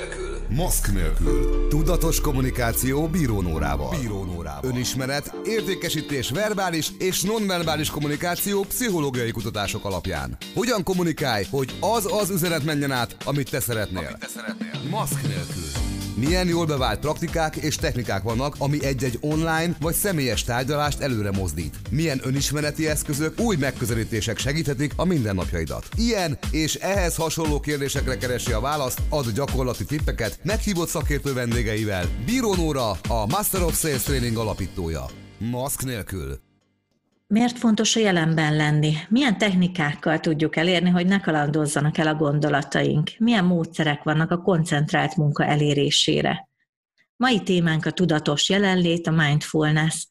nélkül. Maszk nélkül. Tudatos kommunikáció bírónórával. Bírónórával. Önismeret, értékesítés verbális és nonverbális kommunikáció pszichológiai kutatások alapján. Hogyan kommunikálj, hogy az az üzenet menjen át, amit te szeretnél. Amit te szeretnél. Maszk nélkül. Milyen jól bevált praktikák és technikák vannak, ami egy-egy online vagy személyes tárgyalást előre mozdít. Milyen önismereti eszközök, új megközelítések segíthetik a mindennapjaidat. Ilyen és ehhez hasonló kérdésekre keresi a választ, ad gyakorlati tippeket meghívott szakértő vendégeivel. Bíró Nóra, a Master of Sales Training alapítója. Maszk nélkül. Miért fontos a jelenben lenni? Milyen technikákkal tudjuk elérni, hogy ne kalandozzanak el a gondolataink? Milyen módszerek vannak a koncentrált munka elérésére? Mai témánk a tudatos jelenlét, a mindfulness.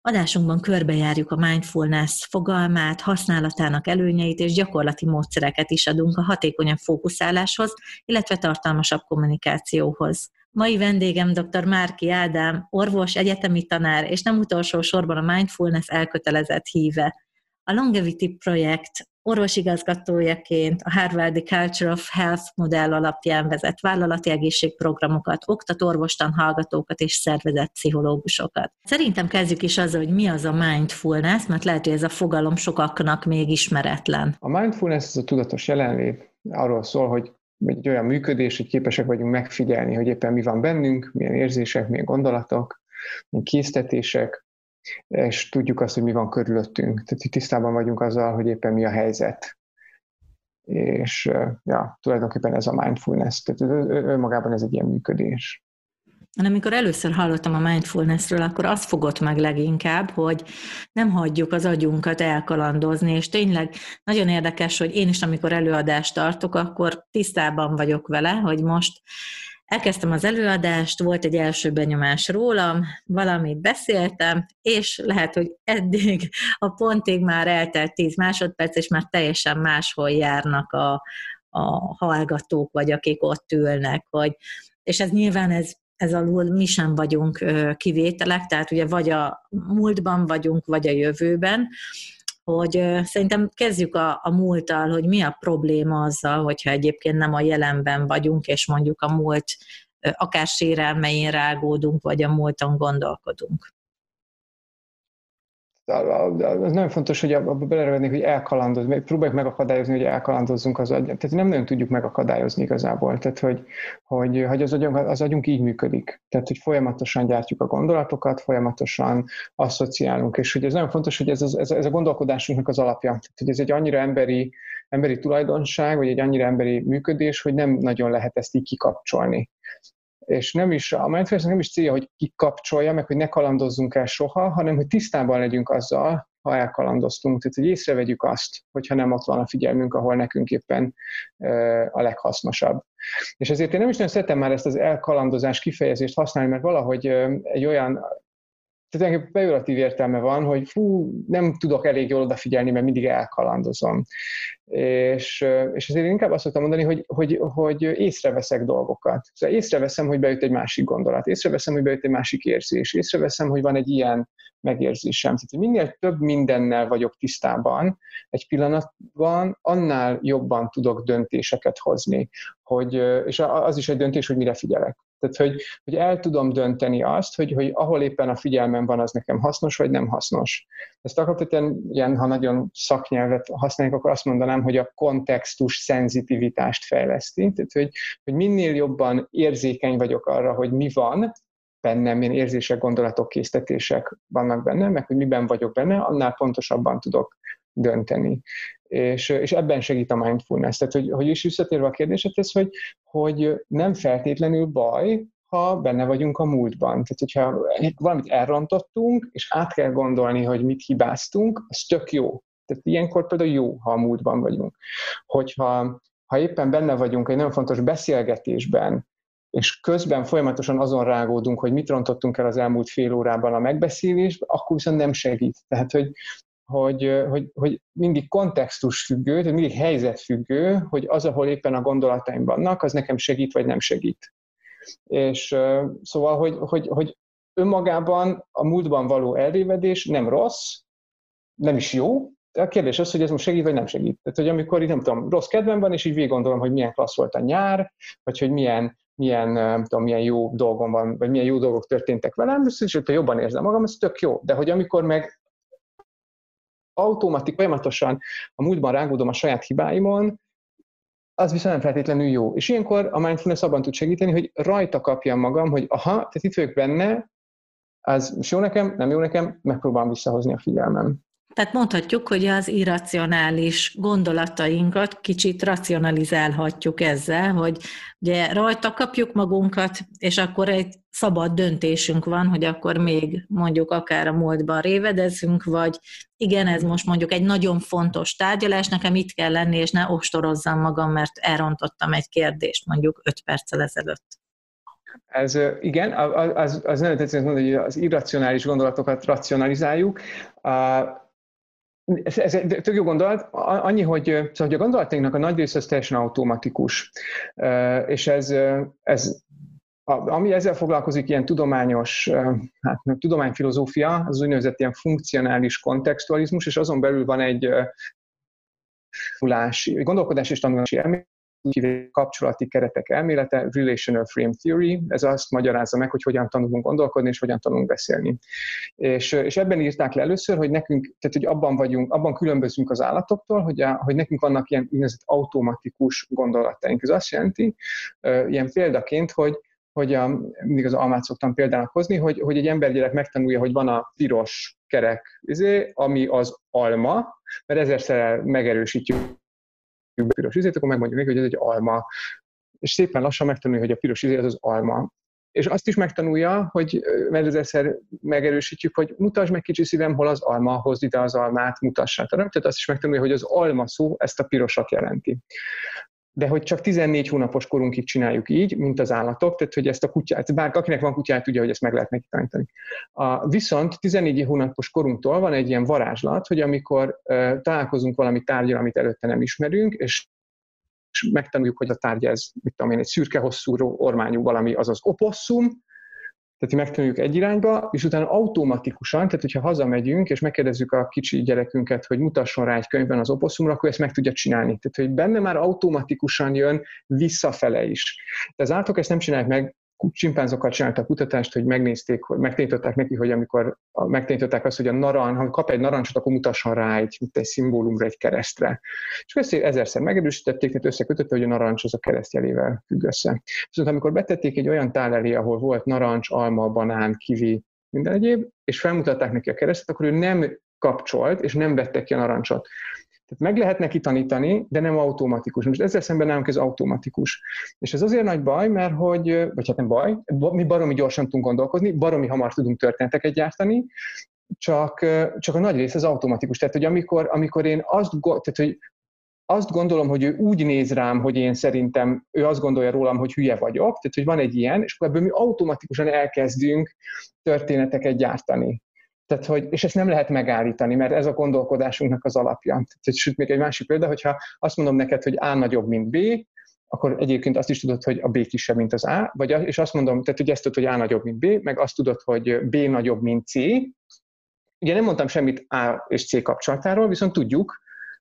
Adásunkban körbejárjuk a mindfulness fogalmát, használatának előnyeit és gyakorlati módszereket is adunk a hatékonyabb fókuszáláshoz, illetve tartalmasabb kommunikációhoz. Mai vendégem dr. Márki Ádám, orvos, egyetemi tanár, és nem utolsó sorban a mindfulness elkötelezett híve. A Longevity projekt orvosigazgatójaként a Harvardi Culture of Health modell alapján vezet vállalati egészségprogramokat, oktat orvostan hallgatókat és szervezett pszichológusokat. Szerintem kezdjük is azzal, hogy mi az a mindfulness, mert lehet, hogy ez a fogalom sokaknak még ismeretlen. A mindfulness ez a tudatos jelenlét, arról szól, hogy egy olyan működés, hogy képesek vagyunk megfigyelni, hogy éppen mi van bennünk, milyen érzések, milyen gondolatok, milyen késztetések, és tudjuk azt, hogy mi van körülöttünk. Tehát tisztában vagyunk azzal, hogy éppen mi a helyzet. És ja, tulajdonképpen ez a mindfulness. Tehát önmagában ez egy ilyen működés amikor először hallottam a mindfulnessről, akkor az fogott meg leginkább, hogy nem hagyjuk az agyunkat elkalandozni, és tényleg nagyon érdekes, hogy én is, amikor előadást tartok, akkor tisztában vagyok vele, hogy most elkezdtem az előadást, volt egy első benyomás rólam, valamit beszéltem, és lehet, hogy eddig a pontig már eltelt 10 másodperc, és már teljesen máshol járnak a, a hallgatók, vagy akik ott ülnek, vagy, és ez nyilván ez ez alul mi sem vagyunk kivételek, tehát ugye vagy a múltban vagyunk, vagy a jövőben, hogy szerintem kezdjük a, a múlttal, hogy mi a probléma azzal, hogyha egyébként nem a jelenben vagyunk, és mondjuk a múlt akár sérelmein rágódunk, vagy a múlton gondolkodunk az nagyon fontos, hogy abba beleragadni, hogy elkalandozni, próbáljuk megakadályozni, hogy elkalandozzunk az agyat. Tehát nem nagyon tudjuk megakadályozni igazából. Tehát, hogy, hogy, hogy az, agyunk, az agyunk így működik. Tehát, hogy folyamatosan gyártjuk a gondolatokat, folyamatosan asszociálunk, és hogy ez nagyon fontos, hogy ez, ez, ez a gondolkodásunknak az alapja. Tehát, hogy ez egy annyira emberi, emberi tulajdonság, vagy egy annyira emberi működés, hogy nem nagyon lehet ezt így kikapcsolni és nem is, a mindfulness nem is célja, hogy kikapcsolja, meg hogy ne kalandozzunk el soha, hanem hogy tisztában legyünk azzal, ha elkalandoztunk, tehát hogy észrevegyük azt, hogyha nem ott van a figyelmünk, ahol nekünk éppen a leghasznosabb. És ezért én nem is nagyon szeretem már ezt az elkalandozás kifejezést használni, mert valahogy egy olyan engem pejoratív értelme van, hogy fú, nem tudok elég jól odafigyelni, mert mindig elkalandozom. És, és ezért inkább azt szoktam mondani, hogy, hogy, hogy észreveszek dolgokat. Szóval észreveszem, hogy bejött egy másik gondolat, észreveszem, hogy bejött egy másik érzés, észreveszem, hogy van egy ilyen megérzésem. Tehát, minél több mindennel vagyok tisztában egy pillanatban, annál jobban tudok döntéseket hozni. Hogy, és az is egy döntés, hogy mire figyelek. Tehát, hogy, hogy el tudom dönteni azt, hogy, hogy ahol éppen a figyelmem van, az nekem hasznos, vagy nem hasznos. Ezt alapvetően, ilyen, ha nagyon szaknyelvet használjuk, akkor azt mondanám, hogy a kontextus szenzitivitást fejleszti. Tehát, hogy, hogy minél jobban érzékeny vagyok arra, hogy mi van, bennem, milyen érzések, gondolatok, késztetések vannak benne, meg hogy miben vagyok benne, annál pontosabban tudok dönteni. És, és ebben segít a mindfulness. Tehát, hogy, hogy is visszatérve a kérdésedhez, hogy, hogy nem feltétlenül baj, ha benne vagyunk a múltban. Tehát, hogyha valamit elrontottunk, és át kell gondolni, hogy mit hibáztunk, az tök jó. Tehát ilyenkor például jó, ha a múltban vagyunk. Hogyha ha éppen benne vagyunk egy nagyon fontos beszélgetésben, és közben folyamatosan azon rágódunk, hogy mit rontottunk el az elmúlt fél órában a megbeszélésben, akkor viszont nem segít. Tehát, hogy, hogy, hogy, hogy mindig kontextus függő, tehát mindig helyzet függő, hogy az, ahol éppen a gondolataim vannak, az nekem segít, vagy nem segít. És szóval, hogy, hogy, hogy önmagában a múltban való elrévedés nem rossz, nem is jó, de a kérdés az, hogy ez most segít, vagy nem segít. Tehát, hogy amikor, nem tudom, rossz kedvem van, és így végig gondolom, hogy milyen klassz volt a nyár, vagy hogy milyen milyen, nem tudom, milyen jó dolgom van, vagy milyen jó dolgok történtek velem, és hogyha jobban érzem magam, ez tök jó. De hogy amikor meg automatik, folyamatosan a múltban rágódom a saját hibáimon, az viszont nem feltétlenül jó. És ilyenkor a mindfulness abban tud segíteni, hogy rajta kapjam magam, hogy aha, tehát itt vagyok benne, az jó nekem, nem jó nekem, megpróbálom visszahozni a figyelmem. Tehát mondhatjuk, hogy az irracionális gondolatainkat kicsit racionalizálhatjuk ezzel, hogy ugye rajta kapjuk magunkat, és akkor egy szabad döntésünk van, hogy akkor még mondjuk akár a múltban révedezünk, vagy igen, ez most mondjuk egy nagyon fontos tárgyalás, nekem itt kell lenni, és ne ostorozzam magam, mert elrontottam egy kérdést mondjuk öt perccel ezelőtt. Ez igen, az, az nagyon tetszett mondani, hogy az irracionális gondolatokat racionalizáljuk ez, ez egy tök jó gondolat, annyi, hogy, szóval, hogy a gondolatainknak a nagy része az teljesen automatikus, és ez, ez ami ezzel foglalkozik, ilyen tudományos, hát tudományfilozófia, az úgynevezett ilyen funkcionális kontextualizmus, és azon belül van egy gondolkodás és tanulási elmélet, kapcsolati keretek elmélete, Relational Frame Theory, ez azt magyarázza meg, hogy hogyan tanulunk gondolkodni, és hogyan tanulunk beszélni. És, és ebben írták le először, hogy nekünk, tehát hogy abban vagyunk, abban különbözünk az állatoktól, hogy, a, hogy nekünk vannak ilyen úgynevezett automatikus gondolataink. Ez azt jelenti, ilyen példaként, hogy hogy a, mindig az almát szoktam példának hozni, hogy, hogy egy embergyerek megtanulja, hogy van a piros kerek, izé, ami az alma, mert ezerszer megerősítjük piros izét, akkor megmondjuk neki, hogy ez egy alma. És szépen lassan megtanulja, hogy a piros izé az az alma. És azt is megtanulja, hogy mert ezerszer megerősítjük, hogy mutasd meg kicsi szívem, hol az alma, hozd ide az almát, mutassát. Tehát azt is megtanulja, hogy az alma szó ezt a pirosat jelenti de hogy csak 14 hónapos korunkig csináljuk így, mint az állatok, tehát hogy ezt a kutyát, bár akinek van kutyát, tudja, hogy ezt meg lehet neki tanítani. A, viszont 14 hónapos korunktól van egy ilyen varázslat, hogy amikor uh, találkozunk valami tárgyal, amit előtte nem ismerünk, és és megtanuljuk, hogy a tárgy ez, mit tudom én, egy szürke hosszú ormányú valami, az az oposszum, tehát hogy megtanuljuk egy irányba, és utána automatikusan, tehát hogyha hazamegyünk, és megkérdezzük a kicsi gyerekünket, hogy mutasson rá egy könyvben az oposzumra, akkor ezt meg tudja csinálni. Tehát, hogy benne már automatikusan jön visszafele is. De az állatok ezt nem csinálják meg, csimpánzokkal csináltak kutatást, hogy megnézték, hogy megtanították neki, hogy amikor megtanították azt, hogy a narancs, ha kap egy narancsot, akkor mutasson rá egy, egy szimbólumra, egy keresztre. És ezt ezerszer megerősítették, tehát összekötötte, hogy a narancs az a keresztjelével függ össze. Viszont amikor betették egy olyan tál elé, ahol volt narancs, alma, banán, kivi, minden egyéb, és felmutatták neki a keresztet, akkor ő nem kapcsolt, és nem vettek ki a narancsot. Tehát meg lehet neki tanítani, de nem automatikus. Most ezzel szemben nálunk ez automatikus. És ez azért nagy baj, mert hogy, vagy hát nem baj, mi baromi gyorsan tudunk gondolkozni, baromi hamar tudunk történeteket gyártani, csak, csak a nagy rész az automatikus. Tehát, hogy amikor, amikor én azt, tehát, hogy azt gondolom, hogy ő úgy néz rám, hogy én szerintem, ő azt gondolja rólam, hogy hülye vagyok, tehát hogy van egy ilyen, és akkor ebből mi automatikusan elkezdünk történeteket gyártani. Tehát, hogy, és ezt nem lehet megállítani, mert ez a gondolkodásunknak az alapja. Tehát, sőt, még egy másik példa, hogyha azt mondom neked, hogy A nagyobb, mint B, akkor egyébként azt is tudod, hogy a B kisebb, mint az A, vagy, és azt mondom, tehát hogy ezt tudod, hogy A nagyobb, mint B, meg azt tudod, hogy B nagyobb, mint C. Ugye nem mondtam semmit A és C kapcsolatáról, viszont tudjuk,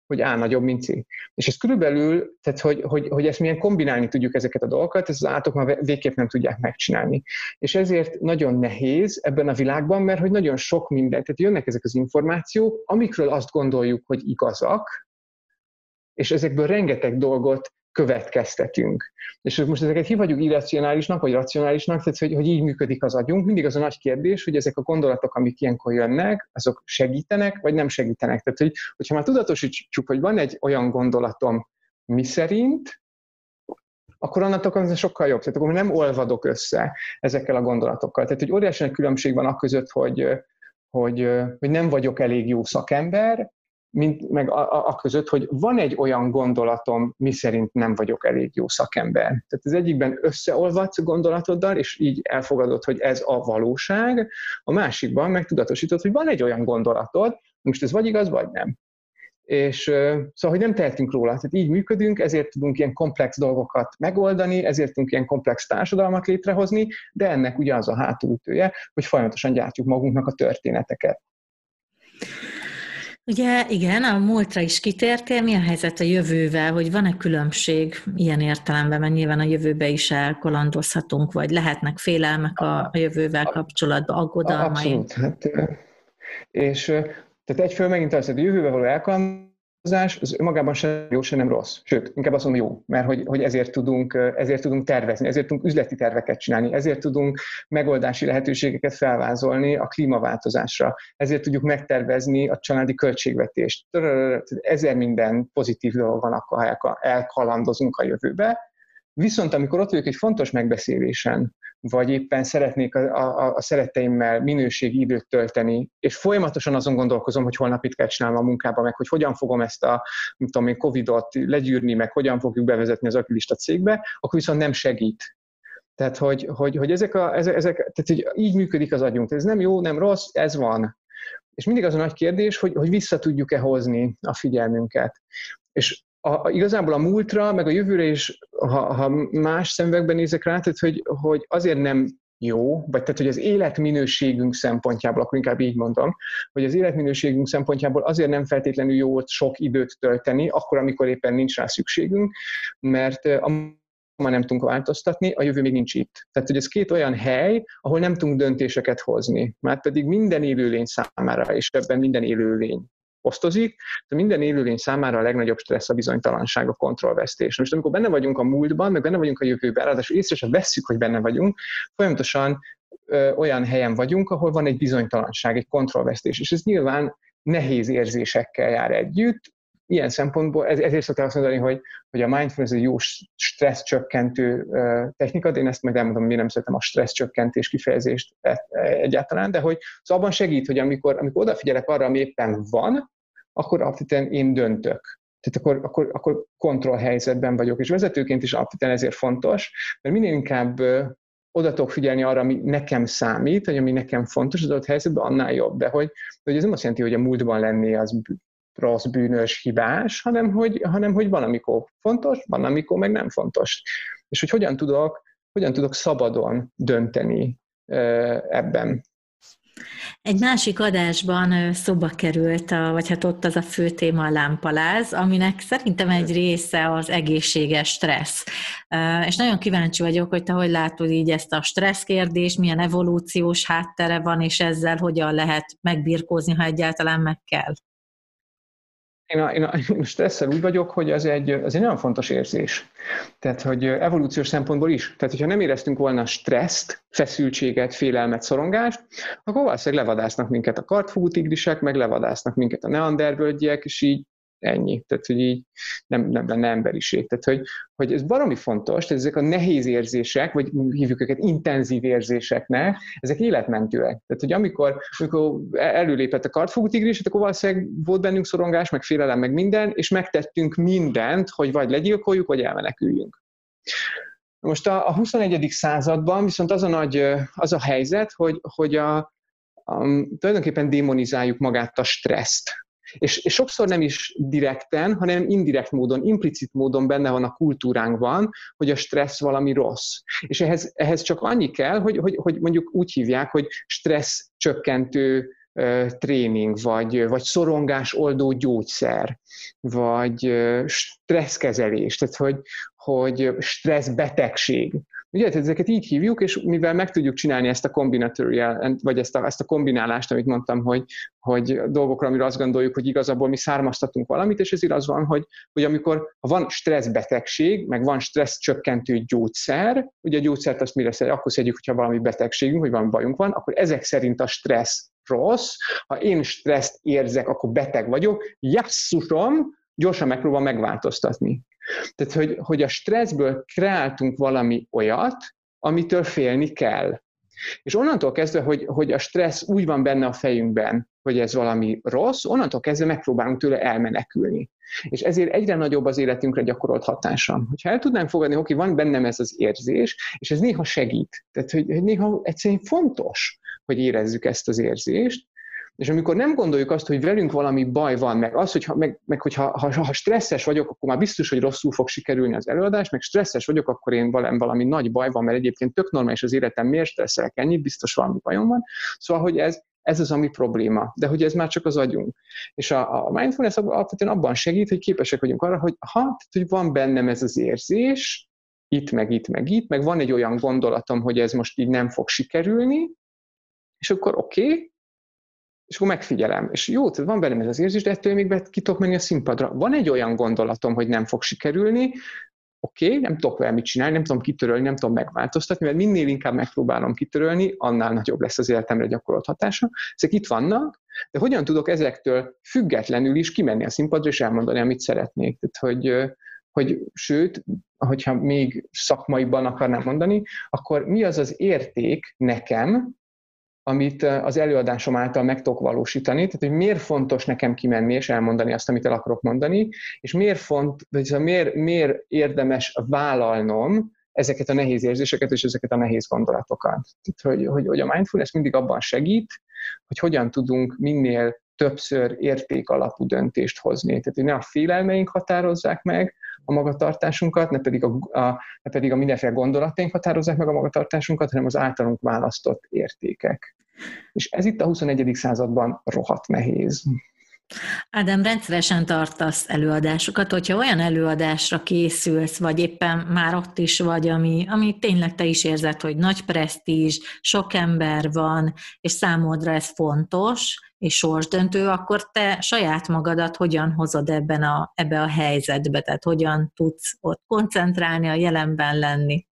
hogy A nagyobb, mint C. És ez körülbelül, tehát hogy, hogy, hogy ezt milyen kombinálni tudjuk ezeket a dolgokat, ezt az állatok már végképp nem tudják megcsinálni. És ezért nagyon nehéz ebben a világban, mert hogy nagyon sok minden, tehát jönnek ezek az információk, amikről azt gondoljuk, hogy igazak, és ezekből rengeteg dolgot következtetünk. És most ezeket hívhatjuk irracionálisnak, vagy racionálisnak, tehát hogy, hogy így működik az agyunk. Mindig az a nagy kérdés, hogy ezek a gondolatok, amik ilyenkor jönnek, azok segítenek, vagy nem segítenek. Tehát, hogy, hogyha már tudatosítjuk, hogy van egy olyan gondolatom, mi szerint, akkor annak az sokkal jobb. Tehát akkor nem olvadok össze ezekkel a gondolatokkal. Tehát, hogy óriási nagy különbség van a között, hogy, hogy, hogy nem vagyok elég jó szakember, mint meg a, a, a között, hogy van egy olyan gondolatom, mi szerint nem vagyok elég jó szakember. Tehát az egyikben összeolvadsz gondolatoddal, és így elfogadod, hogy ez a valóság, a másikban meg tudatosítod, hogy van egy olyan gondolatod, most ez vagy igaz, vagy nem. És szóval, hogy nem tehetünk róla, tehát így működünk, ezért tudunk ilyen komplex dolgokat megoldani, ezért tudunk ilyen komplex társadalmat létrehozni, de ennek ugye az a hátulütője, hogy folyamatosan gyártjuk magunknak a történeteket. Ugye igen, a múltra is kitértél, mi a helyzet a jövővel, hogy van-e különbség ilyen értelemben, mert nyilván a jövőbe is elkalandozhatunk, vagy lehetnek félelmek a, a jövővel kapcsolatban, aggodalmaink? Abszolút. Hát, és tehát egyfőle megint az, hogy a jövőbe való elkalandozás, változás az önmagában sem jó, sem nem rossz. Sőt, inkább azt mondom jó, mert hogy, hogy ezért, tudunk, ezért tudunk tervezni, ezért tudunk üzleti terveket csinálni, ezért tudunk megoldási lehetőségeket felvázolni a klímaváltozásra, ezért tudjuk megtervezni a családi költségvetést. Ezer minden pozitív dolog van, akkor ha elkalandozunk a jövőbe. Viszont amikor ott vagyok egy fontos megbeszélésen, vagy éppen szeretnék a, a, a szeretteimmel minőségi időt tölteni, és folyamatosan azon gondolkozom, hogy holnap itt kell csinálnom a munkába, meg hogy hogyan fogom ezt a, nem tudom én, Covid-ot legyűrni, meg hogyan fogjuk bevezetni az aktivista cégbe, akkor viszont nem segít. Tehát, hogy, hogy, hogy ezek, a, ezek, tehát, hogy így működik az agyunk. Ez nem jó, nem rossz, ez van. És mindig az a nagy kérdés, hogy, hogy vissza tudjuk-e hozni a figyelmünket. És a, igazából a múltra, meg a jövőre is, ha, ha más szemüvegben nézek rá, tehát hogy, hogy azért nem jó, vagy tehát, hogy az életminőségünk szempontjából, akkor inkább így mondom, hogy az életminőségünk szempontjából azért nem feltétlenül jó ott sok időt tölteni, akkor, amikor éppen nincs rá szükségünk, mert a ma nem tudunk változtatni, a jövő még nincs itt. Tehát, hogy ez két olyan hely, ahol nem tudunk döntéseket hozni. Már pedig minden élőlény számára, és ebben minden élőlény osztozik, de minden élőlény számára a legnagyobb stressz a bizonytalanság, a kontrollvesztés. Most amikor benne vagyunk a múltban, meg benne vagyunk a jövőben, ráadásul észre sem vesszük, hogy benne vagyunk, folyamatosan ö, olyan helyen vagyunk, ahol van egy bizonytalanság, egy kontrollvesztés, és ez nyilván nehéz érzésekkel jár együtt, ilyen szempontból, ez, ezért szoktam azt mondani, hogy, hogy a mindfulness egy jó stressz csökkentő technika, de én ezt meg nem mondom, miért nem szeretem a stressz csökkentés kifejezést e, e, egyáltalán, de hogy szóval abban segít, hogy amikor, amikor odafigyelek arra, ami éppen van, akkor alapvetően én döntök. Tehát akkor, akkor, akkor kontrollhelyzetben vagyok, és vezetőként is alapvetően ezért fontos, mert minél inkább oda tudok figyelni arra, ami nekem számít, vagy ami nekem fontos az adott helyzetben, annál jobb. De hogy, hogy ez nem azt jelenti, hogy a múltban lenni az rossz, bűnös, hibás, hanem hogy, hanem hogy van, amikor fontos, van, amikor meg nem fontos. És hogy hogyan tudok, hogyan tudok szabadon dönteni ebben. Egy másik adásban szoba került, a, vagy hát ott az a fő téma a lámpaláz, aminek szerintem egy része az egészséges stressz. És nagyon kíváncsi vagyok, hogy te hogy látod így ezt a stressz kérdést, milyen evolúciós háttere van, és ezzel hogyan lehet megbirkózni, ha egyáltalán meg kell. Én a, én, a, én a stresszel úgy vagyok, hogy az egy, az egy nagyon fontos érzés. Tehát, hogy evolúciós szempontból is. Tehát, hogyha nem éreztünk volna stresszt, feszültséget, félelmet, szorongást, akkor valószínűleg levadásznak minket a kartfogú tigrisek, meg levadásznak minket a neandervölgyek, és így ennyi. Tehát, hogy így nem, nem lenne emberiség. Tehát, hogy, hogy ez baromi fontos, tehát ezek a nehéz érzések, vagy hívjuk őket intenzív érzéseknek, ezek életmentőek. Tehát, hogy amikor, amikor előlépett a kartfogú tigris, akkor valószínűleg volt bennünk szorongás, meg félelem, meg minden, és megtettünk mindent, hogy vagy legyilkoljuk, vagy elmeneküljünk. Most a, a 21. században viszont az a nagy, az a helyzet, hogy, hogy a, a, tulajdonképpen démonizáljuk magát a stresszt. És, és sokszor nem is direkten, hanem indirekt módon, implicit módon benne van a kultúránkban, hogy a stressz valami rossz. És ehhez, ehhez csak annyi kell, hogy, hogy, hogy mondjuk úgy hívják, hogy stressz csökkentő tréning, vagy, vagy szorongás oldó gyógyszer, vagy stresszkezelés, tehát hogy, hogy stresszbetegség. Ugye, ezeket így hívjuk, és mivel meg tudjuk csinálni ezt a kombinatorial, vagy ezt a, ezt a kombinálást, amit mondtam, hogy, hogy dolgokra, amire azt gondoljuk, hogy igazából mi származtatunk valamit, és ez igaz van, hogy, hogy amikor ha van stresszbetegség, meg van stressz csökkentő gyógyszer, ugye a gyógyszert azt mire szedjük, akkor szedjük, hogyha valami betegségünk, vagy valami bajunk van, akkor ezek szerint a stressz rossz, ha én stresszt érzek, akkor beteg vagyok, jasszusom, gyorsan megpróbál megváltoztatni. Tehát, hogy, hogy a stresszből kreáltunk valami olyat, amitől félni kell. És onnantól kezdve, hogy, hogy a stressz úgy van benne a fejünkben, hogy ez valami rossz, onnantól kezdve megpróbálunk tőle elmenekülni. És ezért egyre nagyobb az életünkre gyakorolt hatása. Hogyha el tudnánk fogadni, hogy van bennem ez az érzés, és ez néha segít. Tehát, hogy, hogy néha egyszerűen fontos, hogy érezzük ezt az érzést, és amikor nem gondoljuk azt, hogy velünk valami baj van, meg az, hogyha, meg, meg hogyha ha, ha stresszes vagyok, akkor már biztos, hogy rosszul fog sikerülni az előadás, meg stresszes vagyok, akkor én valami, valami nagy baj van, mert egyébként tök normális az életem, miért stresszelek ennyit, biztos valami bajom van. Szóval, hogy ez, ez az, ami probléma, de hogy ez már csak az agyunk. És a, a mindfulness alapvetően abban segít, hogy képesek vagyunk arra, hogy ha, tehát, hogy van bennem ez az érzés, itt, meg itt, meg itt, meg van egy olyan gondolatom, hogy ez most így nem fog sikerülni, és akkor oké, okay, és akkor megfigyelem. És jó, van bennem ez az érzés, de ettől még be ki tudok menni a színpadra. Van egy olyan gondolatom, hogy nem fog sikerülni, oké, okay, nem tudok vele mit csinálni, nem tudom kitörölni, nem tudom megváltoztatni, mert minél inkább megpróbálom kitörölni, annál nagyobb lesz az életemre gyakorolt hatása. Ezek itt vannak, de hogyan tudok ezektől függetlenül is kimenni a színpadra és elmondani, amit szeretnék. Tehát, hogy, hogy sőt, hogyha még szakmaiban akarnám mondani, akkor mi az az érték nekem, amit az előadásom által meg tudok valósítani, tehát hogy miért fontos nekem kimenni és elmondani azt, amit el akarok mondani, és miért, font, vagy miért, miért érdemes vállalnom ezeket a nehéz érzéseket és ezeket a nehéz gondolatokat. Tehát, hogy, hogy, hogy a mindfulness mindig abban segít, hogy hogyan tudunk minél többször érték alapú döntést hozni. Tehát, hogy ne a félelmeink határozzák meg a magatartásunkat, ne pedig a, a, ne pedig a mindenféle gondolataink határozzák meg a magatartásunkat, hanem az általunk választott értékek. És ez itt a 21. században rohadt nehéz. Ádám, rendszeresen tartasz előadásokat, hogyha olyan előadásra készülsz, vagy éppen már ott is vagy, ami, ami tényleg te is érzed, hogy nagy presztízs, sok ember van, és számodra ez fontos, és sorsdöntő, akkor te saját magadat hogyan hozod ebben a, ebbe a helyzetbe, tehát hogyan tudsz ott koncentrálni, a jelenben lenni?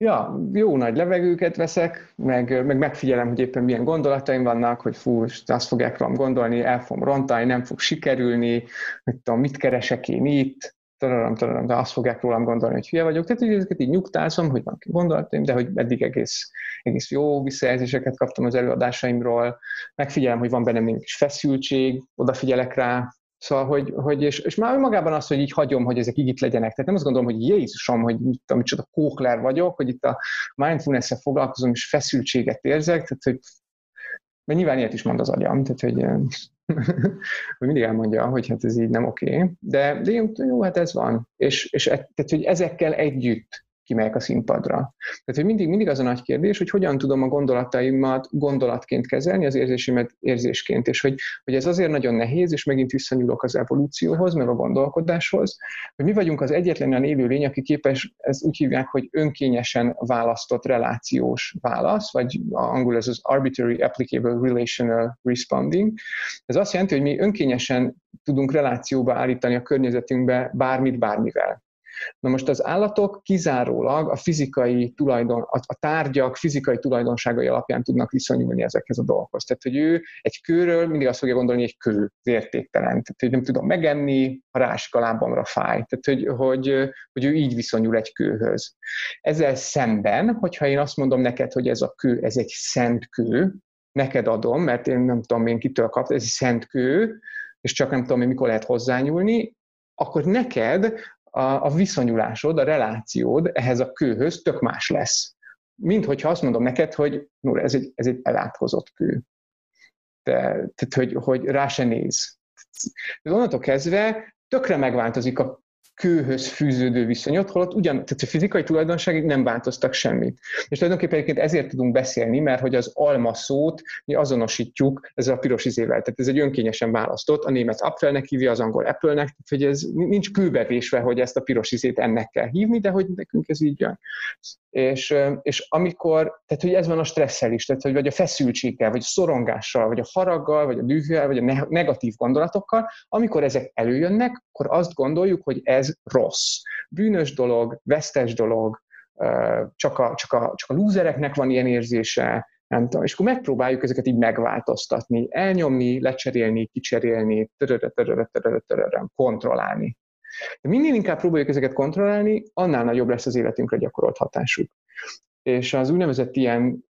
Ja, jó nagy levegőket veszek, meg, meg megfigyelem, hogy éppen milyen gondolataim vannak, hogy fú, azt fogják rólam gondolni, el fogom rontani, nem fog sikerülni, hogy tudom, mit keresek én itt, tararam, tararam, de azt fogják rólam gondolni, hogy hülye vagyok. Tehát, hogy ezeket így nyugtázom, hogy van gondolataim, de hogy eddig egész, egész jó visszajelzéseket kaptam az előadásaimról, megfigyelem, hogy van bennem egy kis feszültség, odafigyelek rá, Szóval, hogy, hogy és, és már önmagában az, hogy így hagyom, hogy ezek így itt legyenek. Tehát nem azt gondolom, hogy Jézusom, hogy mit tudom, micsoda kókler vagyok, hogy itt a mindfulness-el foglalkozom, és feszültséget érzek, tehát hogy mert nyilván ilyet is mond az agyam, tehát hogy, hogy mindig elmondja, hogy hát ez így nem oké, okay. de, de jó, jó, hát ez van. És, és e, tehát, hogy ezekkel együtt kimegyek a színpadra. Tehát, hogy mindig, mindig az a nagy kérdés, hogy hogyan tudom a gondolataimat gondolatként kezelni, az érzésimet érzésként, és hogy, hogy ez azért nagyon nehéz, és megint visszanyúlok az evolúcióhoz, meg a gondolkodáshoz, hogy mi vagyunk az egyetlen olyan élőlény, aki képes, ezt úgy hívják, hogy önkényesen választott relációs válasz, vagy angol ez az arbitrary applicable relational responding. Ez azt jelenti, hogy mi önkényesen tudunk relációba állítani a környezetünkbe bármit bármivel. Na most az állatok kizárólag a fizikai tulajdon, a tárgyak fizikai tulajdonságai alapján tudnak viszonyulni ezekhez a dolgokhoz. Tehát, hogy ő egy kőről mindig azt fogja gondolni, hogy egy kő, értéktelen. Tehát, hogy nem tudom megenni, ha rásik a lábamra fáj. Tehát, hogy, hogy, hogy ő így viszonyul egy kőhöz. Ezzel szemben, hogyha én azt mondom neked, hogy ez a kő, ez egy szent kő, neked adom, mert én nem tudom én kitől kaptam, ez egy szent kő, és csak nem tudom, hogy mikor lehet hozzányúlni, akkor neked a, a viszonyulásod, a relációd ehhez a kőhöz tök más lesz. Mint hogyha azt mondom neked, hogy no, ez egy, ez egy elátkozott kő. De, tehát, hogy, hogy rá se néz. Onnantól kezdve tökre megváltozik a kőhöz fűződő viszonyot, holott ugyan, tehát a fizikai tulajdonságig nem változtak semmit. És tulajdonképpen egyébként ezért tudunk beszélni, mert hogy az alma szót mi azonosítjuk ezzel a piros izével. Tehát ez egy önkényesen választott, a német Apfelnek hívja, az angol Apple-nek, tehát hogy ez nincs kőbevésve, hogy ezt a piros izét ennek kell hívni, de hogy nekünk ez így jön. És, és amikor, tehát hogy ez van a stresszel is, tehát hogy vagy a feszültséggel, vagy a szorongással, vagy a haraggal, vagy a dühvel, vagy a negatív gondolatokkal, amikor ezek előjönnek, akkor azt gondoljuk, hogy ez rossz. Bűnös dolog, vesztes dolog, csak a, csak a, csak a lúzereknek van ilyen érzése, nem tudom, és akkor megpróbáljuk ezeket így megváltoztatni, elnyomni, lecserélni, kicserélni, kontrollálni. De minél inkább próbáljuk ezeket kontrollálni, annál nagyobb lesz az életünkre gyakorolt hatásuk. És az úgynevezett ilyen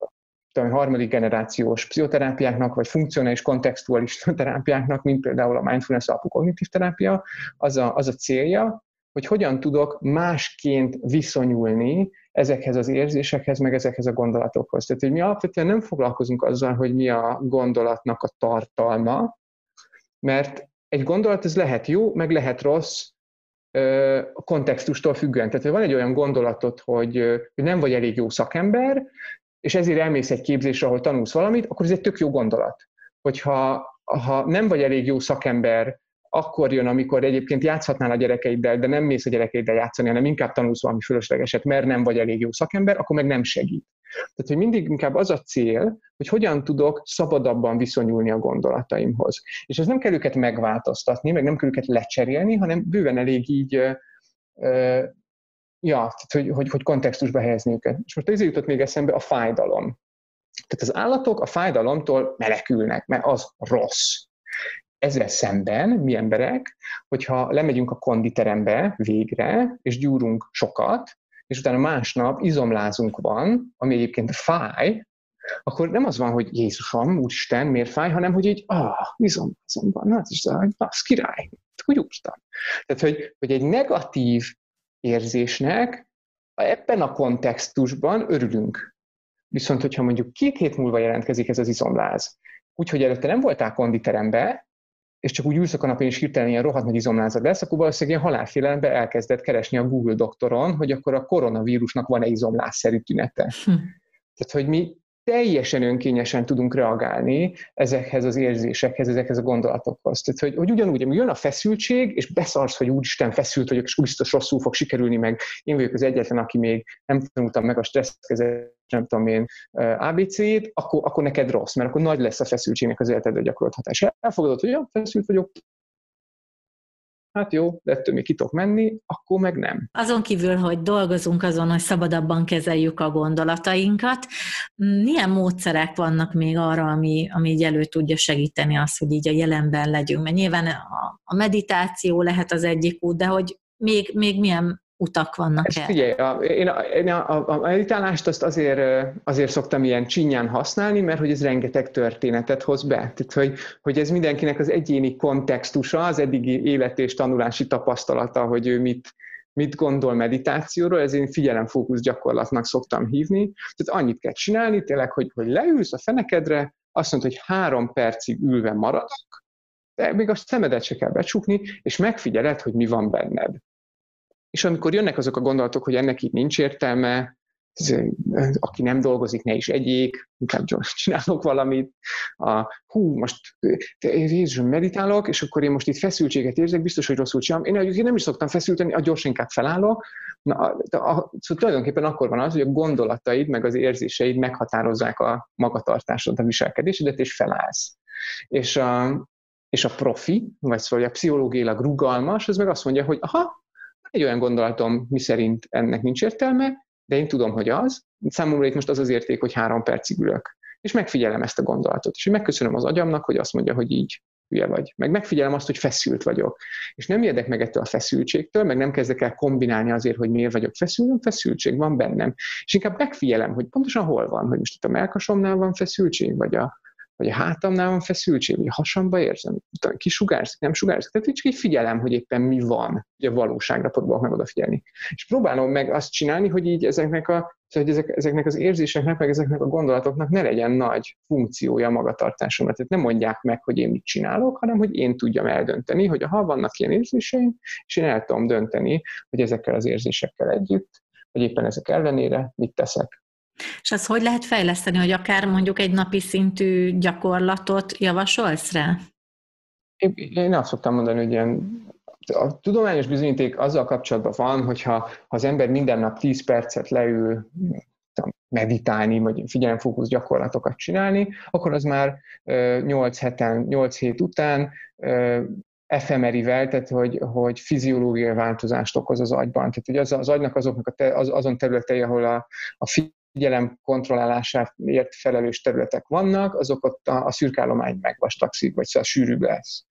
tudom, harmadik generációs pszichoterápiáknak, vagy funkcionális kontextuális terápiáknak, mint például a mindfulness alapú kognitív terápia, az a, az a célja, hogy hogyan tudok másként viszonyulni ezekhez az érzésekhez, meg ezekhez a gondolatokhoz. Tehát, hogy mi alapvetően nem foglalkozunk azzal, hogy mi a gondolatnak a tartalma, mert egy gondolat ez lehet jó, meg lehet rossz, a kontextustól függően. Tehát, hogy van egy olyan gondolatot, hogy, hogy nem vagy elég jó szakember, és ezért elmész egy képzésre, ahol tanulsz valamit, akkor ez egy tök jó gondolat. hogyha ha nem vagy elég jó szakember, akkor jön, amikor egyébként játszhatnál a gyerekeiddel, de nem mész a gyerekeiddel játszani, hanem inkább tanulsz valami fölöslegeset, mert nem vagy elég jó szakember, akkor meg nem segít. Tehát, hogy mindig inkább az a cél, hogy hogyan tudok szabadabban viszonyulni a gondolataimhoz. És ez nem kell őket megváltoztatni, meg nem kell őket lecserélni, hanem bőven elég így, uh, ja, tehát, hogy, hogy, hogy kontextusba helyezni őket. És most ezért jutott még eszembe a fájdalom. Tehát az állatok a fájdalomtól melekülnek, mert az rossz. Ezzel szemben mi emberek, hogyha lemegyünk a konditerembe végre, és gyúrunk sokat, és utána másnap izomlázunk van, ami egyébként fáj, akkor nem az van, hogy Jézusom, Úristen, miért fáj, hanem hogy így, ah, izomlázom van, na, ez, az király, úgy úrtam. Tehát, hogy, hogy egy negatív érzésnek ebben a kontextusban örülünk. Viszont, hogyha mondjuk két hét múlva jelentkezik ez az izomláz, úgyhogy előtte nem voltál konditerembe, és csak úgy ülsz a kanapén, és hirtelen ilyen rohadt nagy izomlázad lesz, akkor valószínűleg ilyen halálfélelembe elkezdett keresni a Google doktoron, hogy akkor a koronavírusnak van-e izomlázszerű tünete. Hm. Tehát, hogy mi teljesen önkényesen tudunk reagálni ezekhez az érzésekhez, ezekhez a gondolatokhoz. Tehát, hogy, hogy ugyanúgy, ami jön a feszültség, és beszarsz, hogy úristen feszült vagyok, és biztos rosszul fog sikerülni, meg én vagyok az egyetlen, aki még nem tanultam meg a stresszkezést, nem tudom én, ABC-t, akkor, akkor neked rossz, mert akkor nagy lesz a feszültségnek az életedre gyakorolt hatás. Elfogadod, hogy ja, feszült vagyok, hát jó, de ettől még ki tudok menni, akkor meg nem. Azon kívül, hogy dolgozunk azon, hogy szabadabban kezeljük a gondolatainkat, milyen módszerek vannak még arra, ami, ami így elő tudja segíteni azt, hogy így a jelenben legyünk? Mert nyilván a, a meditáció lehet az egyik út, de hogy még, még milyen utak vannak el? Figyelj, a, én, a, én a, a meditálást azt azért, azért szoktam ilyen csinyán használni, mert hogy ez rengeteg történetet hoz be. Tehát, hogy, hogy ez mindenkinek az egyéni kontextusa, az eddigi élet és tanulási tapasztalata, hogy ő mit, mit gondol meditációról, ez én figyelemfókusz gyakorlatnak szoktam hívni. Tehát annyit kell csinálni, tényleg, hogy, hogy leülsz a fenekedre, azt mondod, hogy három percig ülve maradok, de még a szemedet se kell becsukni, és megfigyeled, hogy mi van benned. És amikor jönnek azok a gondolatok, hogy ennek így nincs értelme, aki nem dolgozik, ne is egyék, inkább csinálok valamit. A, hú, most Jézus, meditálok, és akkor én most itt feszültséget érzek, biztos, hogy rosszul csinálom. Én, én nem is szoktam feszülteni, a gyorsan inkább felállok. Na, a, a, szóval tulajdonképpen akkor van az, hogy a gondolataid, meg az érzéseid meghatározzák a magatartásodat, a viselkedésedet, és felállsz. És a, és a profi, vagy szóval a pszichológiailag rugalmas, az meg azt mondja, hogy aha, egy olyan gondolatom, mi szerint ennek nincs értelme, de én tudom, hogy az. Számomra itt most az az érték, hogy három percig ülök. És megfigyelem ezt a gondolatot. És megköszönöm az agyamnak, hogy azt mondja, hogy így hülye vagy. Meg megfigyelem azt, hogy feszült vagyok. És nem érdek meg ettől a feszültségtől, meg nem kezdek el kombinálni azért, hogy miért vagyok feszült, feszültség van bennem. És inkább megfigyelem, hogy pontosan hol van, hogy most itt a melkasomnál van feszültség, vagy a, vagy a hátamnál van feszültség, vagy a hasamba érzem, kisugárzik, nem sugárzik. Tehát csak így figyelem, hogy éppen mi van, hogy a valóságra próbálok meg odafigyelni. És próbálom meg azt csinálni, hogy így ezeknek, a, hogy ezek, ezeknek az érzéseknek, meg ezeknek a gondolatoknak ne legyen nagy funkciója a magatartásomra. Tehát nem mondják meg, hogy én mit csinálok, hanem hogy én tudjam eldönteni, hogy ha vannak ilyen érzéseim, és én el tudom dönteni, hogy ezekkel az érzésekkel együtt, vagy éppen ezek ellenére mit teszek. És azt hogy lehet fejleszteni, hogy akár mondjuk egy napi szintű gyakorlatot javasolsz rá? Én azt szoktam mondani, hogy ilyen a tudományos bizonyíték azzal kapcsolatban van, hogyha ha az ember minden nap 10 percet leül meditálni, vagy figyelemfókusz gyakorlatokat csinálni, akkor az már 8 heten, 8 hét után efemerivel, tehát hogy, hogy fiziológiai változást okoz az agyban. Tehát hogy az, az agynak azoknak a te, az, azon területei, ahol a, a figyelem kontrollálásáért felelős területek vannak, azok ott a, a szürkállomány megvastagszik, vagy szóval sűrűbb lesz.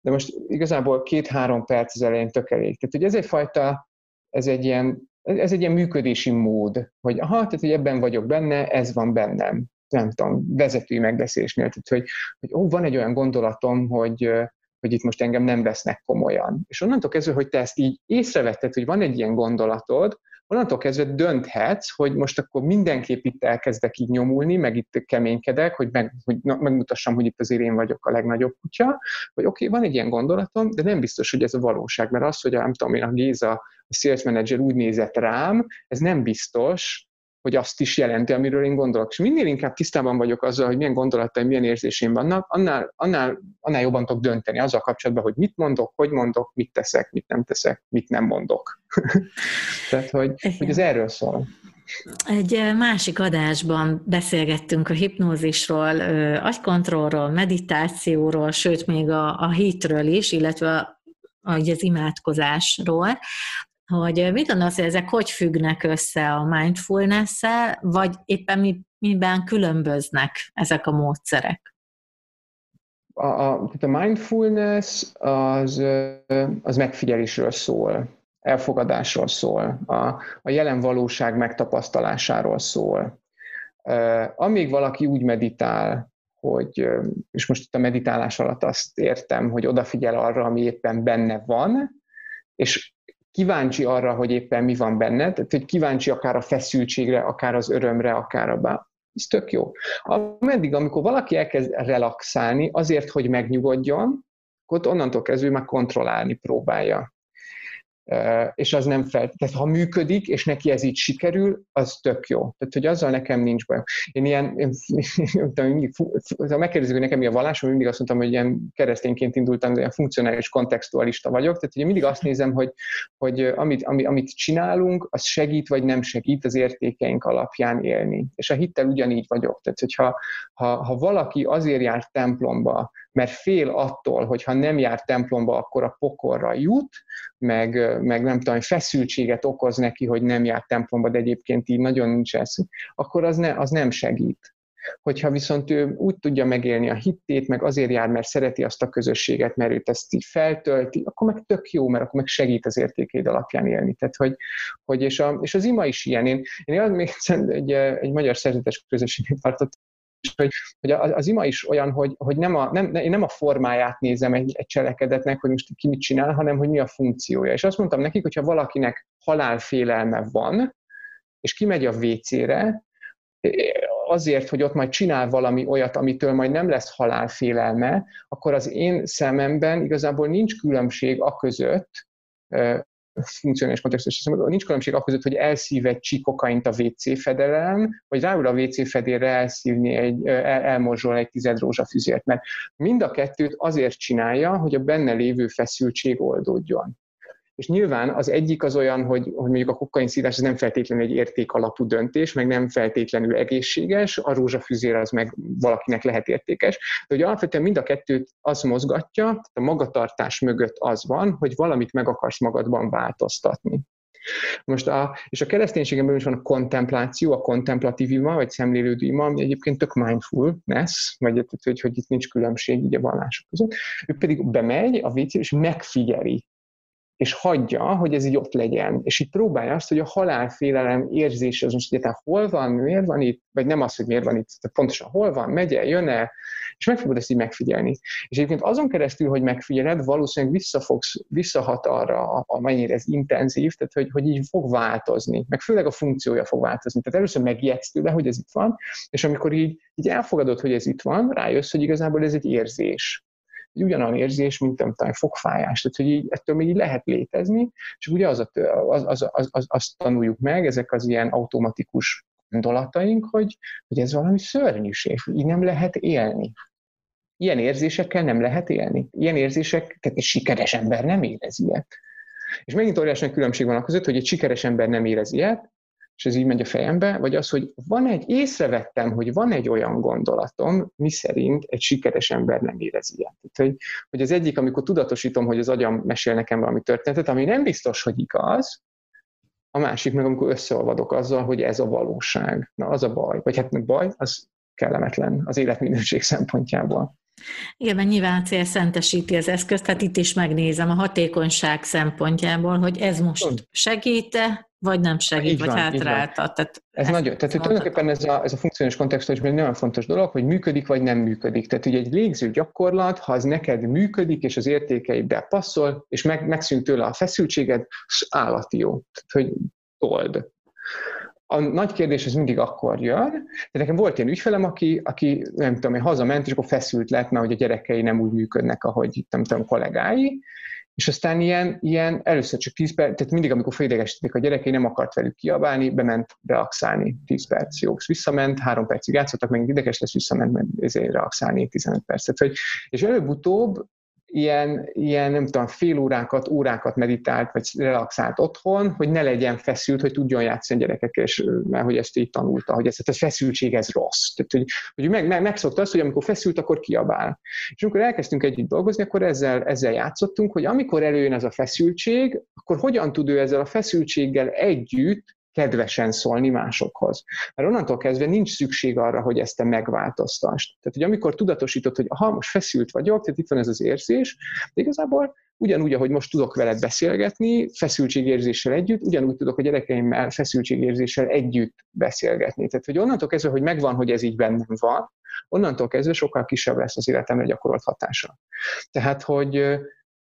De most igazából két-három perc az elején tök elég. Tehát, hogy ez egyfajta, ez egy ilyen, ez egy ilyen működési mód, hogy aha, tehát, hogy ebben vagyok benne, ez van bennem. Nem tudom, vezetői megbeszélésnél, tehát, hogy, hogy ó, van egy olyan gondolatom, hogy, hogy itt most engem nem vesznek komolyan. És onnantól kezdve, hogy te ezt így észrevetted, hogy van egy ilyen gondolatod, onnantól kezdve dönthetsz, hogy most akkor mindenképp itt elkezdek így nyomulni, meg itt keménykedek, hogy, meg, hogy na, megmutassam, hogy itt azért én vagyok a legnagyobb kutya, vagy oké, okay, van egy ilyen gondolatom, de nem biztos, hogy ez a valóság, mert az, hogy a, nem tudom én, a Géza, a sales manager úgy nézett rám, ez nem biztos, hogy azt is jelenti, amiről én gondolok. És minél inkább tisztában vagyok azzal, hogy milyen gondolataim, milyen érzéseim vannak, annál, annál, annál jobban tudok dönteni azzal kapcsolatban, hogy mit mondok, hogy mondok, mit teszek, mit nem teszek, mit nem mondok. Tehát, hogy, hogy ez erről szól. Egy másik adásban beszélgettünk a hipnózisról, agykontrollról, meditációról, sőt még a, a hitről is, illetve az imádkozásról, hogy mit gondolsz, hogy ezek hogy függnek össze a mindfulness-szel, vagy éppen mi, miben különböznek ezek a módszerek? A, a, a mindfulness az, az megfigyelésről szól, elfogadásról szól, a, a jelen valóság megtapasztalásáról szól. Amíg valaki úgy meditál, hogy, és most itt a meditálás alatt azt értem, hogy odafigyel arra, ami éppen benne van, és kíváncsi arra, hogy éppen mi van benne, tehát hogy kíváncsi akár a feszültségre, akár az örömre, akár a bá. Ez tök jó. Ameddig, amikor valaki elkezd relaxálni azért, hogy megnyugodjon, akkor onnantól kezdve már kontrollálni próbálja és az nem fel, tehát ha működik, és neki ez így sikerül, az tök jó. Tehát, hogy azzal nekem nincs baj. Én ilyen, én, mindig, ha megkérdezik, hogy nekem mi a vallásom, mindig azt mondtam, hogy ilyen keresztényként indultam, de ilyen funkcionális kontextualista vagyok, tehát ugye mindig azt nézem, hogy, hogy amit, amit, amit csinálunk, az segít vagy nem segít az értékeink alapján élni. És a hittel ugyanígy vagyok. Tehát, hogyha ha, ha valaki azért jár templomba, mert fél attól, hogy ha nem jár templomba, akkor a pokorra jut, meg, meg nem tudom, feszültséget okoz neki, hogy nem jár templomba, de egyébként így nagyon nincs ez, akkor az, ne, az nem segít. Hogyha viszont ő úgy tudja megélni a hittét, meg azért jár, mert szereti azt a közösséget, mert őt ezt így feltölti, akkor meg tök jó, mert akkor meg segít az értékeid alapján élni. Tehát, hogy, hogy és, a, és az ima is ilyen. Én, én még egy, egy magyar szerzetes közösséget tartott, hogy, hogy az ima is olyan, hogy, hogy nem, a, nem, én nem a formáját nézem egy, egy cselekedetnek, hogy most ki mit csinál, hanem hogy mi a funkciója. És azt mondtam nekik, hogyha valakinek halálfélelme van, és kimegy a WC-re, azért, hogy ott majd csinál valami olyat, amitől majd nem lesz halálfélelme, akkor az én szememben igazából nincs különbség a között, funkcionális kontextus, nincs különbség a között, hogy elszív egy csikokaint a WC fedelem, vagy ráül a WC fedélre elszívni egy, el, elmorzsol egy tized rózsafüzért, mert mind a kettőt azért csinálja, hogy a benne lévő feszültség oldódjon. És nyilván az egyik az olyan, hogy, hogy mondjuk a kokain szívás ez nem feltétlenül egy érték alapú döntés, meg nem feltétlenül egészséges, a rózsafüzér az meg valakinek lehet értékes, de hogy alapvetően mind a kettőt az mozgatja, a magatartás mögött az van, hogy valamit meg akarsz magadban változtatni. Most a, és a kereszténységemben is van a kontempláció, a kontemplatív ima, vagy szemlélődő ima, ami egyébként tök mindfulness, vagy hogy, hogy itt nincs különbség így a vallások között. Ő pedig bemegy a wc és megfigyeli és hagyja, hogy ez így ott legyen. És így próbálja azt, hogy a halálfélelem érzése az most egyáltalán hol van, miért van itt, vagy nem az, hogy miért van itt, de pontosan hol van, megy-e, jön-e, és meg fogod ezt így megfigyelni. És egyébként azon keresztül, hogy megfigyeled, valószínűleg visszafogsz, visszahat arra, amennyire ez intenzív, tehát hogy, hogy így fog változni, meg főleg a funkciója fog változni. Tehát először megijedsz tőle, hogy ez itt van, és amikor így, így elfogadod, hogy ez itt van, rájössz, hogy igazából ez egy érzés egy ugyanolyan érzés, mint nem tudom, fogfájás. Tehát, hogy így, ettől még így lehet létezni, és ugye az, az, az, az, az, azt tanuljuk meg, ezek az ilyen automatikus gondolataink, hogy, hogy ez valami szörnyűség, így nem lehet élni. Ilyen érzésekkel nem lehet élni. Ilyen érzések, tehát egy sikeres ember nem érez ilyet. És megint óriási különbség van a között, hogy egy sikeres ember nem érez ilyet, és ez így megy a fejembe, vagy az, hogy van egy, észrevettem, hogy van egy olyan gondolatom, mi szerint egy sikeres ember nem érez ilyet. Tehát, hogy, hogy az egyik, amikor tudatosítom, hogy az agyam mesél nekem valami történetet, ami nem biztos, hogy igaz, a másik meg, amikor összeolvadok azzal, hogy ez a valóság. Na, az a baj. Vagy hát baj, az kellemetlen az életminőség szempontjából. Igen, mert nyilván a cél szentesíti az eszközt, tehát itt is megnézem a hatékonyság szempontjából, hogy ez most segít-e, vagy nem segít, így vagy hátráltat. Tehát ez nagyon, tehát hogy tulajdonképpen ez a, ez a funkciós kontextus egy nagyon fontos dolog, hogy működik vagy nem működik. Tehát ugye egy légző gyakorlat, ha az neked működik, és az értékeiddel passzol, és meg, megszűnt tőle a feszültséged, állati jó. Tehát, hogy old. A nagy kérdés ez mindig akkor jön, de nekem volt ilyen ügyfelem, aki, aki nem tudom, hogy hazament, és akkor feszült lett, mert hogy a gyerekei nem úgy működnek, ahogy nem tudom, kollégái, És aztán ilyen, ilyen először csak 10 perc, tehát mindig, amikor félidegesítették a gyerekei, nem akart velük kiabálni, bement relaxálni 10 perc, jó, visszament, három percig játszottak, megint ideges lesz, visszament, mert ezért relaxálni 15 percet. Hogy, és előbb-utóbb ilyen, ilyen, nem tudom, fél órákat, órákat meditált, vagy relaxált otthon, hogy ne legyen feszült, hogy tudjon játszani a gyerekekkel, és mert hogy ezt így tanulta, hogy ez, ez feszültség, ez rossz. Tehát, hogy, hogy meg, meg, megszokta azt, hogy amikor feszült, akkor kiabál. És amikor elkezdtünk együtt dolgozni, akkor ezzel, ezzel játszottunk, hogy amikor előjön ez a feszültség, akkor hogyan tud ő ezzel a feszültséggel együtt kedvesen szólni másokhoz. Mert onnantól kezdve nincs szükség arra, hogy ezt te megváltoztasd. Tehát, hogy amikor tudatosítod, hogy ha most feszült vagyok, tehát itt van ez az érzés, de igazából ugyanúgy, ahogy most tudok veled beszélgetni, feszültségérzéssel együtt, ugyanúgy tudok a gyerekeimmel feszültségérzéssel együtt beszélgetni. Tehát, hogy onnantól kezdve, hogy megvan, hogy ez így bennem van, onnantól kezdve sokkal kisebb lesz az életemre gyakorolt hatása. Tehát, hogy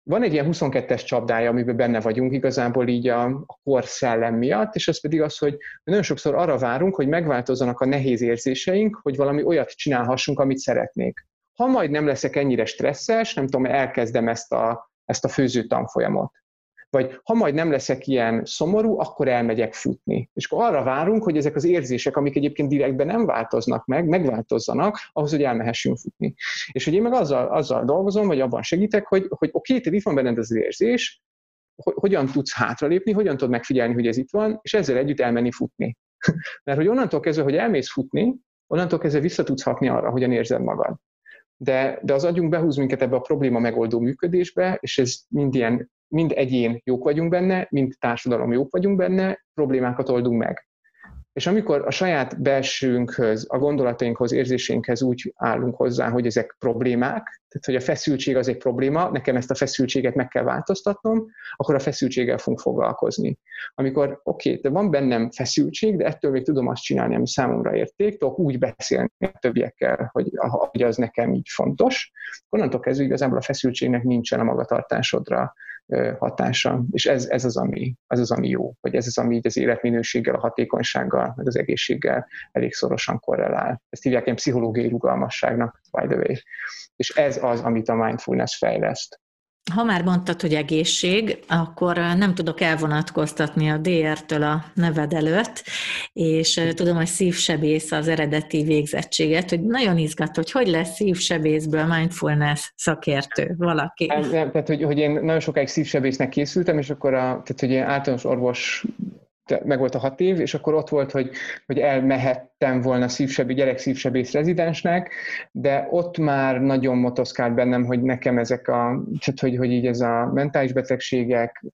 van egy ilyen 22-es csapdája, amiben benne vagyunk igazából így a, a kor szellem miatt, és ez pedig az, hogy nagyon sokszor arra várunk, hogy megváltozzanak a nehéz érzéseink, hogy valami olyat csinálhassunk, amit szeretnék. Ha majd nem leszek ennyire stresszes, nem tudom, elkezdem ezt a, ezt a főző tanfolyamot vagy ha majd nem leszek ilyen szomorú, akkor elmegyek futni. És akkor arra várunk, hogy ezek az érzések, amik egyébként direktben nem változnak meg, megváltozzanak, ahhoz, hogy elmehessünk futni. És hogy én meg azzal, azzal dolgozom, vagy abban segítek, hogy, hogy oké, okay, itt van benned az érzés, hogyan tudsz hátralépni, hogyan tudod megfigyelni, hogy ez itt van, és ezzel együtt elmenni futni. Mert hogy onnantól kezdve, hogy elmész futni, onnantól kezdve vissza tudsz hatni arra, hogyan érzed magad. De, de az agyunk behúz minket ebbe a probléma megoldó működésbe, és ez mind ilyen mind egyén jók vagyunk benne, mind társadalom jók vagyunk benne, problémákat oldunk meg. És amikor a saját belsőnkhöz, a gondolatainkhoz, érzéseinkhez úgy állunk hozzá, hogy ezek problémák, tehát hogy a feszültség az egy probléma, nekem ezt a feszültséget meg kell változtatnom, akkor a feszültséggel fogunk foglalkozni. Amikor oké, okay, de van bennem feszültség, de ettől még tudom azt csinálni, ami számomra érték, tudok úgy beszélni a többiekkel, hogy, hogy az nekem így fontos, onnantól kezdve igazából a feszültségnek nincsen a magatartásodra hatása. És ez, ez, az, ami, az az, ami jó, vagy ez az, ami így az életminőséggel, a hatékonysággal, meg az egészséggel elég szorosan korrelál. Ezt hívják ilyen pszichológiai rugalmasságnak, by the way. És ez az, amit a mindfulness fejleszt. Ha már mondtad, hogy egészség, akkor nem tudok elvonatkoztatni a DR-től a neved előtt, és tudom, hogy szívsebész az eredeti végzettséget, hogy nagyon izgat, hogy hogy lesz szívsebészből mindfulness szakértő valaki. Nem, nem, tehát, hogy, hogy én nagyon sokáig szívsebésznek készültem, és akkor a, tehát, hogy én általános orvos meg volt a hat év, és akkor ott volt, hogy, hogy elmehettem volna szívsebbi, gyerek szívsebész rezidensnek, de ott már nagyon motoszkált bennem, hogy nekem ezek a, tehát hogy, hogy így ez a mentális betegségek,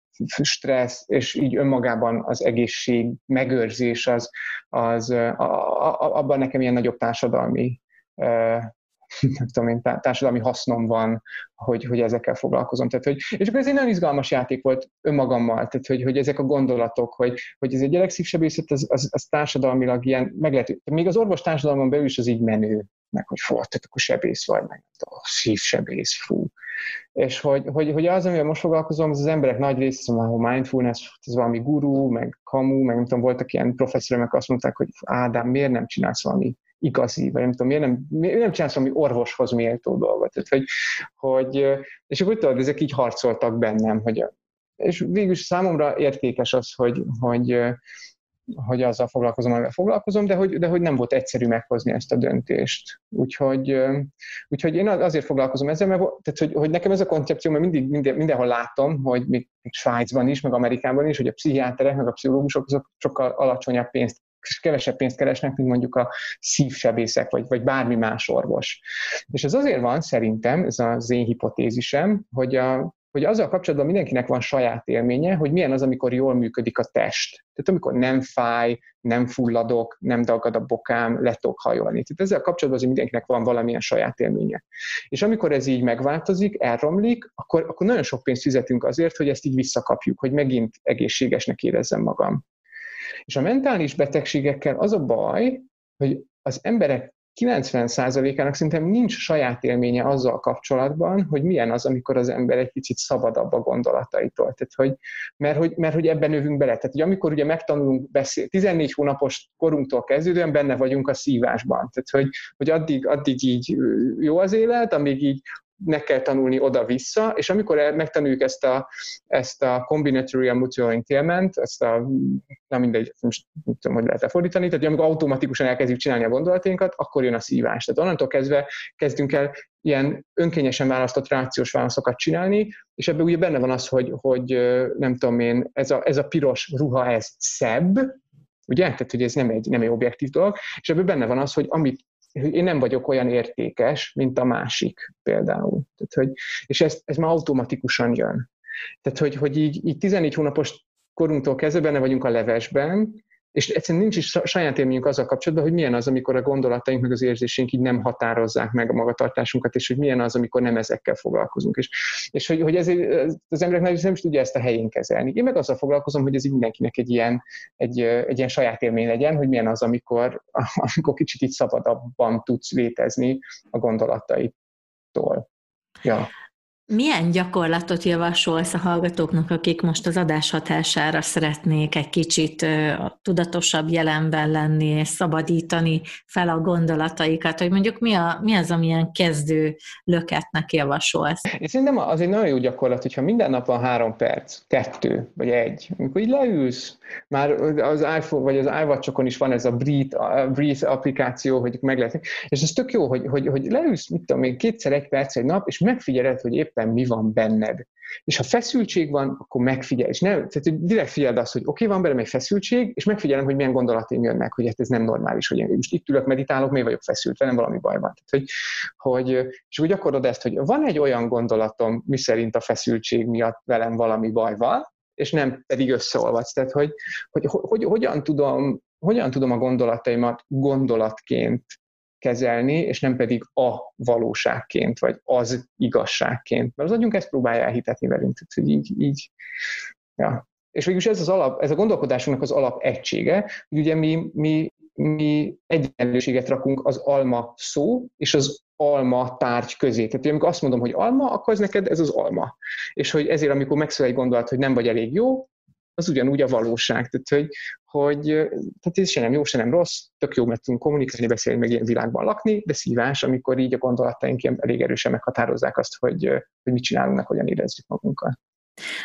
stressz, és így önmagában az egészség megőrzés, az, az a, a, abban nekem ilyen nagyobb társadalmi nem tudom én, társadalmi hasznom van, hogy, hogy ezekkel foglalkozom. Tehát, hogy, és akkor ez egy nagyon izgalmas játék volt önmagammal, tehát hogy, hogy ezek a gondolatok, hogy, hogy ez egy gyerekszívsebészet, az, az, az társadalmilag ilyen meglehető. Még az orvos társadalmon belül is az így menő, meg hogy fog, tehát akkor sebész vagy, meg a szívsebész, fú. És hogy, hogy, hogy az, amivel most foglalkozom, az az emberek nagy része, ahol mindfulness, ez valami gurú, meg kamu, meg nem tudom, voltak ilyen professzorok, azt mondták, hogy Ádám, miért nem csinálsz valami igazi, vagy nem tudom, miért nem, miért nem csinálsz valami orvoshoz méltó dolgot. Tehát, hogy, hogy, és akkor tudod, ezek így harcoltak bennem, hogy, és végül számomra értékes az, hogy, hogy, hogy azzal foglalkozom, amivel foglalkozom, de hogy, de hogy nem volt egyszerű meghozni ezt a döntést. Úgyhogy, úgyhogy én azért foglalkozom ezzel, mert tehát, hogy, hogy nekem ez a koncepció, mert mindig minden, mindenhol látom, hogy még, Svájcban is, meg Amerikában is, hogy a pszichiáterek, meg a pszichológusok azok sokkal alacsonyabb pénzt kevesebb pénzt keresnek, mint mondjuk a szívsebészek, vagy, vagy bármi más orvos. És ez azért van szerintem, ez az én hipotézisem, hogy a, hogy azzal kapcsolatban mindenkinek van saját élménye, hogy milyen az, amikor jól működik a test. Tehát amikor nem fáj, nem fulladok, nem dagad a bokám, le tudok hajolni. Tehát ezzel kapcsolatban azért mindenkinek van valamilyen saját élménye. És amikor ez így megváltozik, elromlik, akkor, akkor nagyon sok pénzt fizetünk azért, hogy ezt így visszakapjuk, hogy megint egészségesnek érezzem magam. És a mentális betegségekkel az a baj, hogy az emberek 90%-ának szerintem nincs saját élménye azzal kapcsolatban, hogy milyen az, amikor az ember egy picit szabadabb a gondolataitól. Tehát, hogy, mert, hogy, mert hogy ebben növünk bele. Tehát, hogy amikor ugye megtanulunk beszélni, 14 hónapos korunktól kezdődően benne vagyunk a szívásban. Tehát, hogy, hogy addig, addig így jó az élet, amíg így meg kell tanulni oda-vissza, és amikor megtanuljuk ezt a, ezt a combinatorial mutual entailment, ezt a, nem mindegy, most nem tudom, hogy lehet lefordítani, tehát amikor automatikusan elkezdjük csinálni a gondolatainkat, akkor jön a szívás. Tehát onnantól kezdve kezdünk el ilyen önkényesen választott rációs válaszokat csinálni, és ebben ugye benne van az, hogy, hogy nem tudom én, ez a, ez a piros ruha, ez szebb, ugye? Tehát, hogy ez nem egy, nem egy objektív dolog, és ebben benne van az, hogy amit én nem vagyok olyan értékes, mint a másik például. Tehát, hogy, és ez, ez már automatikusan jön. Tehát, hogy, hogy így, így 14 hónapos korunktól kezdve benne vagyunk a levesben, és egyszerűen nincs is saját élményünk azzal kapcsolatban, hogy milyen az, amikor a gondolataink meg az érzéseink így nem határozzák meg a magatartásunkat, és hogy milyen az, amikor nem ezekkel foglalkozunk. És, és hogy, hogy ezért az emberek nem is tudja ezt a helyén kezelni. Én meg azzal foglalkozom, hogy ez mindenkinek egy ilyen, egy, egy ilyen saját élmény legyen, hogy milyen az, amikor, amikor kicsit így szabadabban tudsz létezni a gondolataitól. Ja. Milyen gyakorlatot javasolsz a hallgatóknak, akik most az adás hatására szeretnék egy kicsit tudatosabb jelenben lenni, és szabadítani fel a gondolataikat, hogy mondjuk mi, a, mi az, amilyen kezdő löketnek javasolsz? Én szerintem az egy nagyon jó gyakorlat, hogyha minden nap van három perc, kettő, vagy egy, amikor így leülsz, már az iPhone vagy az iWatch-okon is van ez a Breathe, Breathe applikáció, hogy meg lehet, és ez tök jó, hogy, hogy, hogy leülsz, mit tudom én, kétszer egy perc egy nap, és megfigyeled, hogy épp éppen mi van benned. És ha feszültség van, akkor megfigyelj. És nem, tehát direkt figyeld azt, hogy oké, okay, van belőle egy feszültség, és megfigyelem, hogy milyen gondolatim jönnek, hogy hát ez nem normális, hogy én most itt ülök, meditálok, miért vagyok feszült, velem valami baj van. Tehát, hogy, hogy, és úgy gyakorlod ezt, hogy van egy olyan gondolatom, miszerint a feszültség miatt velem valami baj van, és nem pedig összeolvadsz. Tehát, hogy, hogy, hogy, hogy hogyan, tudom, hogyan tudom a gondolataimat gondolatként kezelni, és nem pedig a valóságként, vagy az igazságként. Mert az agyunk ezt próbálja elhitetni velünk, tehát, hogy így, így ja. És végülis ez, az alap, ez a gondolkodásunknak az alap egysége, hogy ugye mi, mi, mi egyenlőséget rakunk az alma szó és az alma tárgy közé. Tehát amikor azt mondom, hogy alma, akkor ez neked ez az alma. És hogy ezért, amikor megszól egy gondolat, hogy nem vagy elég jó, az ugyanúgy a valóság. Tehát, hogy, hogy tehát ez se nem jó, se nem rossz, tök jó, mert tudunk kommunikálni, beszélni, meg ilyen világban lakni, de szívás, amikor így a gondolataink elég erősen meghatározzák azt, hogy, hogy mit csinálunk, meg hogyan érezzük magunkat.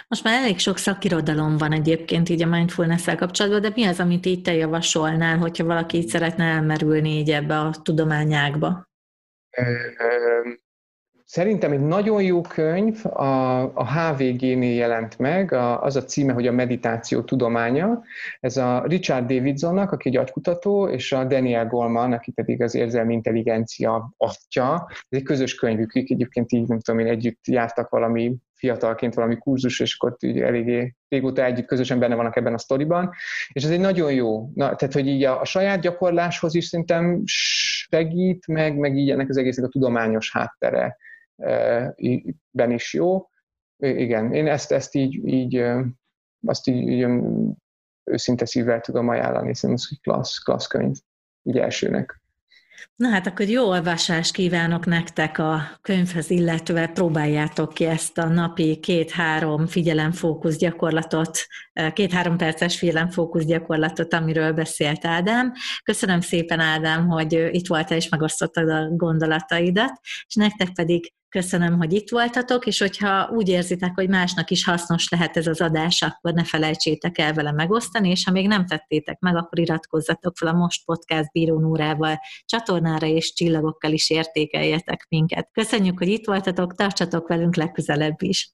Most már elég sok szakirodalom van egyébként így a mindfulness kapcsolatban, de mi az, amit így te javasolnál, hogyha valaki így szeretne elmerülni így ebbe a tudományákba? Szerintem egy nagyon jó könyv, a, a HVG-nél jelent meg, a, az a címe, hogy a meditáció tudománya. Ez a Richard Davidsonnak, aki egy agykutató, és a Daniel Goleman, aki pedig az érzelmi intelligencia atya. Ez egy közös könyvük, egyébként így, nem tudom én, együtt jártak valami fiatalként valami kurzus, és akkor így eléggé régóta együtt közösen benne vannak ebben a sztoriban, és ez egy nagyon jó, na, tehát hogy így a, a saját gyakorláshoz is szerintem segít, meg, meg így ennek az egésznek a tudományos háttere ben is jó. Igen, én ezt, ezt így, így azt így, így őszinte szívvel tudom ajánlani, szerintem ez egy klassz, klassz könyv, így elsőnek. Na hát akkor jó olvasást kívánok nektek a könyvhez, illetve próbáljátok ki ezt a napi két-három figyelemfókusz gyakorlatot, két-három perces figyelemfókusz gyakorlatot, amiről beszélt Ádám. Köszönöm szépen, Ádám, hogy itt voltál és megosztottad a gondolataidat, és nektek pedig Köszönöm, hogy itt voltatok, és hogyha úgy érzitek, hogy másnak is hasznos lehet ez az adás, akkor ne felejtsétek el vele megosztani, és ha még nem tettétek meg, akkor iratkozzatok fel a Most Podcast Bíró Núrával csatornára, és csillagokkal is értékeljetek minket. Köszönjük, hogy itt voltatok, tartsatok velünk legközelebb is!